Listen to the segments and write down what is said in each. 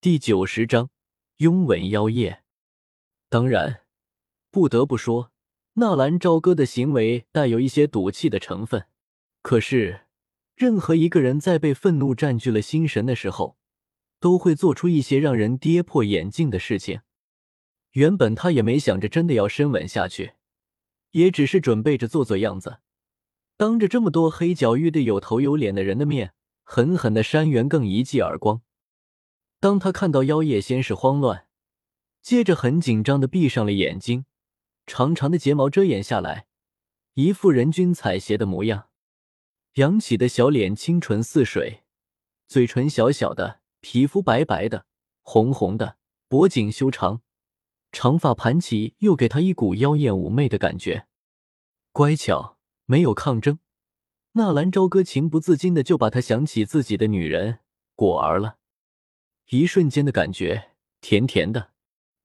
第九十章拥吻妖夜。当然，不得不说，纳兰朝歌的行为带有一些赌气的成分。可是，任何一个人在被愤怒占据了心神的时候，都会做出一些让人跌破眼镜的事情。原本他也没想着真的要深吻下去，也只是准备着做做样子，当着这么多黑角域的有头有脸的人的面，狠狠的扇袁更一记耳光。当他看到妖夜，先是慌乱，接着很紧张的闭上了眼睛，长长的睫毛遮掩下来，一副人均采撷的模样，扬起的小脸清纯似水，嘴唇小小的，皮肤白白的，红红的，脖颈修长。长发盘起，又给他一股妖艳妩媚的感觉。乖巧，没有抗争。纳兰朝歌情不自禁的就把他想起自己的女人果儿了。一瞬间的感觉，甜甜的，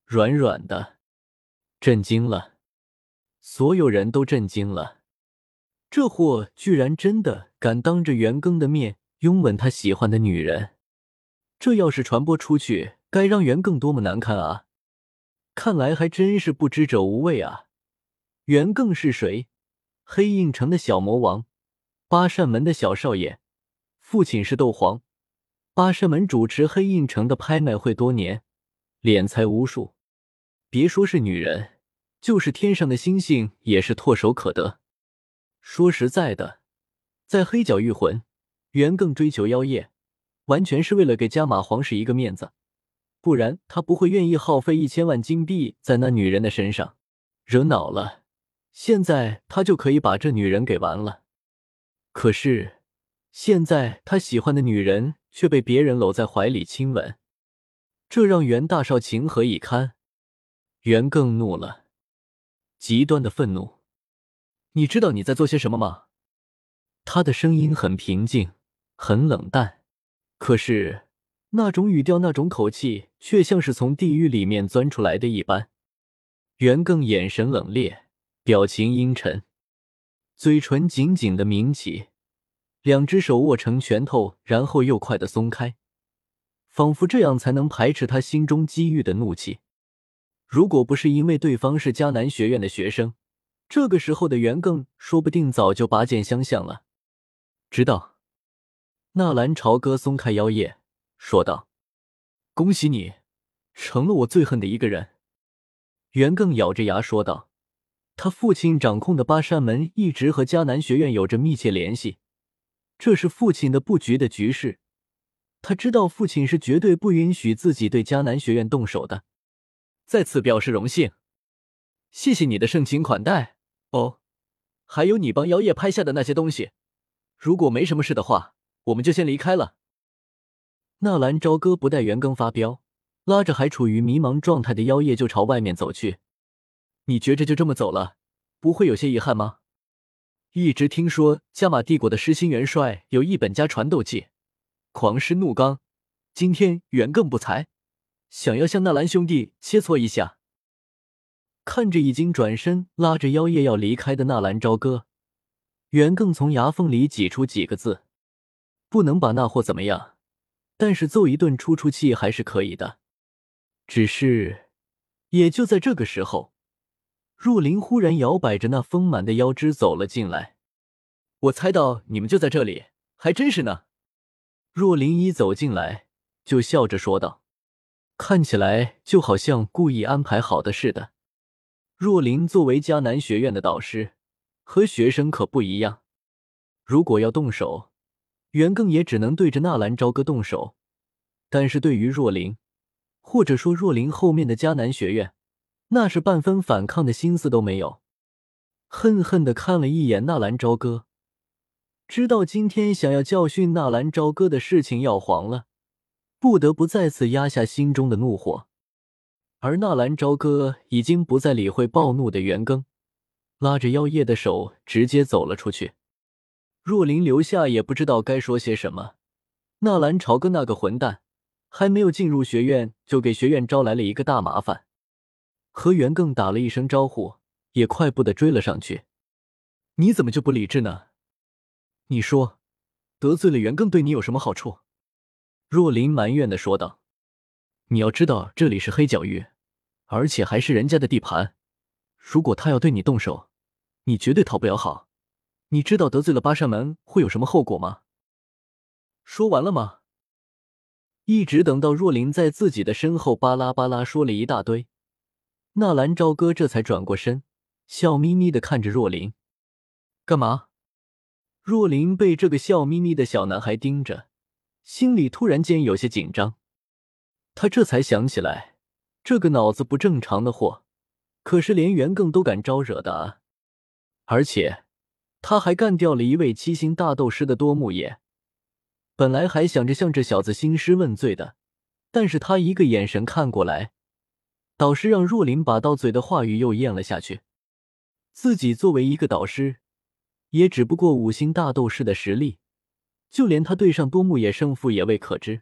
软软的，震惊了。所有人都震惊了。这货居然真的敢当着袁庚的面拥吻他喜欢的女人。这要是传播出去，该让袁庚多么难堪啊！看来还真是不知者无畏啊！袁更是谁？黑印城的小魔王，八扇门的小少爷，父亲是斗皇。八扇门主持黑印城的拍卖会多年，敛财无数。别说是女人，就是天上的星星也是唾手可得。说实在的，在黑角玉魂，元更追求妖夜，完全是为了给加玛皇室一个面子。不然他不会愿意耗费一千万金币在那女人的身上，惹恼了，现在他就可以把这女人给完了。可是现在他喜欢的女人却被别人搂在怀里亲吻，这让袁大少情何以堪？袁更怒了，极端的愤怒。你知道你在做些什么吗？他的声音很平静，很冷淡，可是。那种语调，那种口气，却像是从地狱里面钻出来的一般。袁更眼神冷冽，表情阴沉，嘴唇紧紧的抿起，两只手握成拳头，然后又快的松开，仿佛这样才能排斥他心中积郁的怒气。如果不是因为对方是迦南学院的学生，这个时候的袁更说不定早就拔剑相向了。知道。纳兰朝歌松开妖叶。说道：“恭喜你，成了我最恨的一个人。”袁更咬着牙说道：“他父亲掌控的八扇门一直和迦南学院有着密切联系，这是父亲的布局的局势。他知道父亲是绝对不允许自己对迦南学院动手的。再次表示荣幸，谢谢你的盛情款待。哦，还有你帮妖夜拍下的那些东西，如果没什么事的话，我们就先离开了。”纳兰朝歌不待元庚发飙，拉着还处于迷茫状态的妖夜就朝外面走去。你觉着就这么走了，不会有些遗憾吗？一直听说加玛帝国的狮心元帅有一本家传斗技，狂狮怒刚。今天袁更不才，想要向纳兰兄弟切磋一下。看着已经转身拉着妖夜要离开的纳兰朝歌，袁更从牙缝里挤出几个字：“不能把那货怎么样。”但是揍一顿出出气还是可以的，只是，也就在这个时候，若琳忽然摇摆着那丰满的腰肢走了进来。我猜到你们就在这里，还真是呢。若琳一走进来，就笑着说道，看起来就好像故意安排好的似的。若琳作为迦南学院的导师，和学生可不一样，如果要动手。袁更也只能对着纳兰朝歌动手，但是对于若琳，或者说若琳后面的迦南学院，那是半分反抗的心思都没有。恨恨的看了一眼纳兰朝歌，知道今天想要教训纳兰朝歌的事情要黄了，不得不再次压下心中的怒火。而纳兰朝歌已经不再理会暴怒的袁庚，拉着妖夜的手直接走了出去。若琳留下也不知道该说些什么。纳兰朝歌那个混蛋，还没有进入学院就给学院招来了一个大麻烦。和袁更打了一声招呼，也快步的追了上去。你怎么就不理智呢？你说，得罪了袁更对你有什么好处？若琳埋怨的说道。你要知道，这里是黑角域，而且还是人家的地盘。如果他要对你动手，你绝对讨不了好。你知道得罪了八扇门会有什么后果吗？说完了吗？一直等到若琳在自己的身后巴拉巴拉说了一大堆，纳兰朝歌这才转过身，笑眯眯的看着若琳。干嘛？若琳被这个笑眯眯的小男孩盯着，心里突然间有些紧张。他这才想起来，这个脑子不正常的货，可是连袁更都敢招惹的啊！而且他还干掉了一位七星大斗师的多木野。本来还想着向这小子兴师问罪的，但是他一个眼神看过来，导师让若琳把到嘴的话语又咽了下去。自己作为一个导师，也只不过五星大斗士的实力，就连他对上多木野胜负也未可知。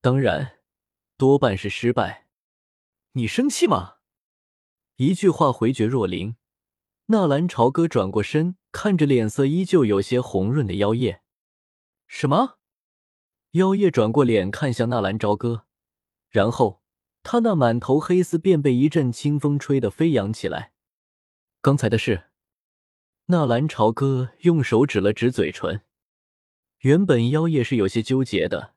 当然，多半是失败。你生气吗？一句话回绝若琳。纳兰朝歌转过身，看着脸色依旧有些红润的妖夜。什么？妖夜转过脸看向纳兰朝歌，然后他那满头黑丝便被一阵清风吹得飞扬起来。刚才的事，纳兰朝歌用手指了指嘴唇。原本妖夜是有些纠结的，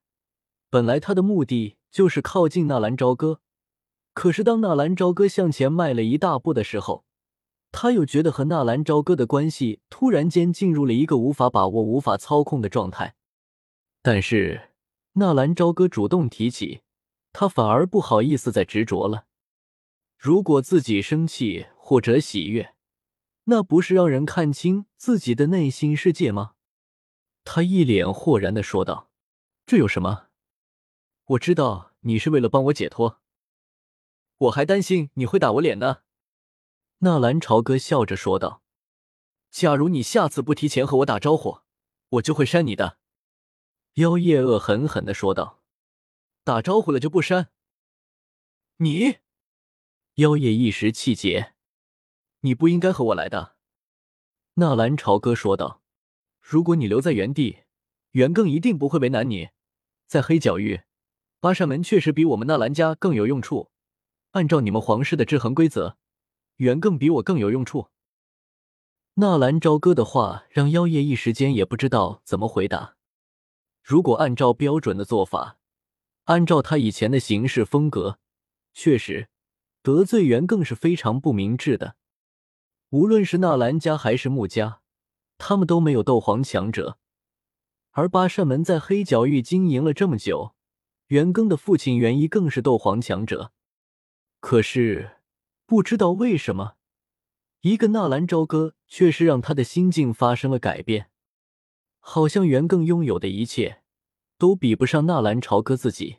本来他的目的就是靠近纳兰朝歌，可是当纳兰朝歌向前迈了一大步的时候。他又觉得和纳兰朝歌的关系突然间进入了一个无法把握、无法操控的状态。但是纳兰朝歌主动提起，他反而不好意思再执着了。如果自己生气或者喜悦，那不是让人看清自己的内心世界吗？他一脸豁然的说道：“这有什么？我知道你是为了帮我解脱，我还担心你会打我脸呢。”纳兰朝歌笑着说道：“假如你下次不提前和我打招呼，我就会删你的。”妖夜恶狠狠的说道：“打招呼了就不删？”你，妖夜一时气结：“你不应该和我来的。”纳兰朝歌说道：“如果你留在原地，袁更一定不会为难你。在黑角域，八扇门确实比我们纳兰家更有用处。按照你们皇室的制衡规则。”远更比我更有用处。纳兰朝歌的话让妖夜一时间也不知道怎么回答。如果按照标准的做法，按照他以前的行事风格，确实得罪元更是非常不明智的。无论是纳兰家还是穆家，他们都没有斗皇强者，而八扇门在黑角域经营了这么久，元更的父亲元一更是斗皇强者。可是。不知道为什么，一个纳兰朝歌却是让他的心境发生了改变，好像元更拥有的一切都比不上纳兰朝歌自己。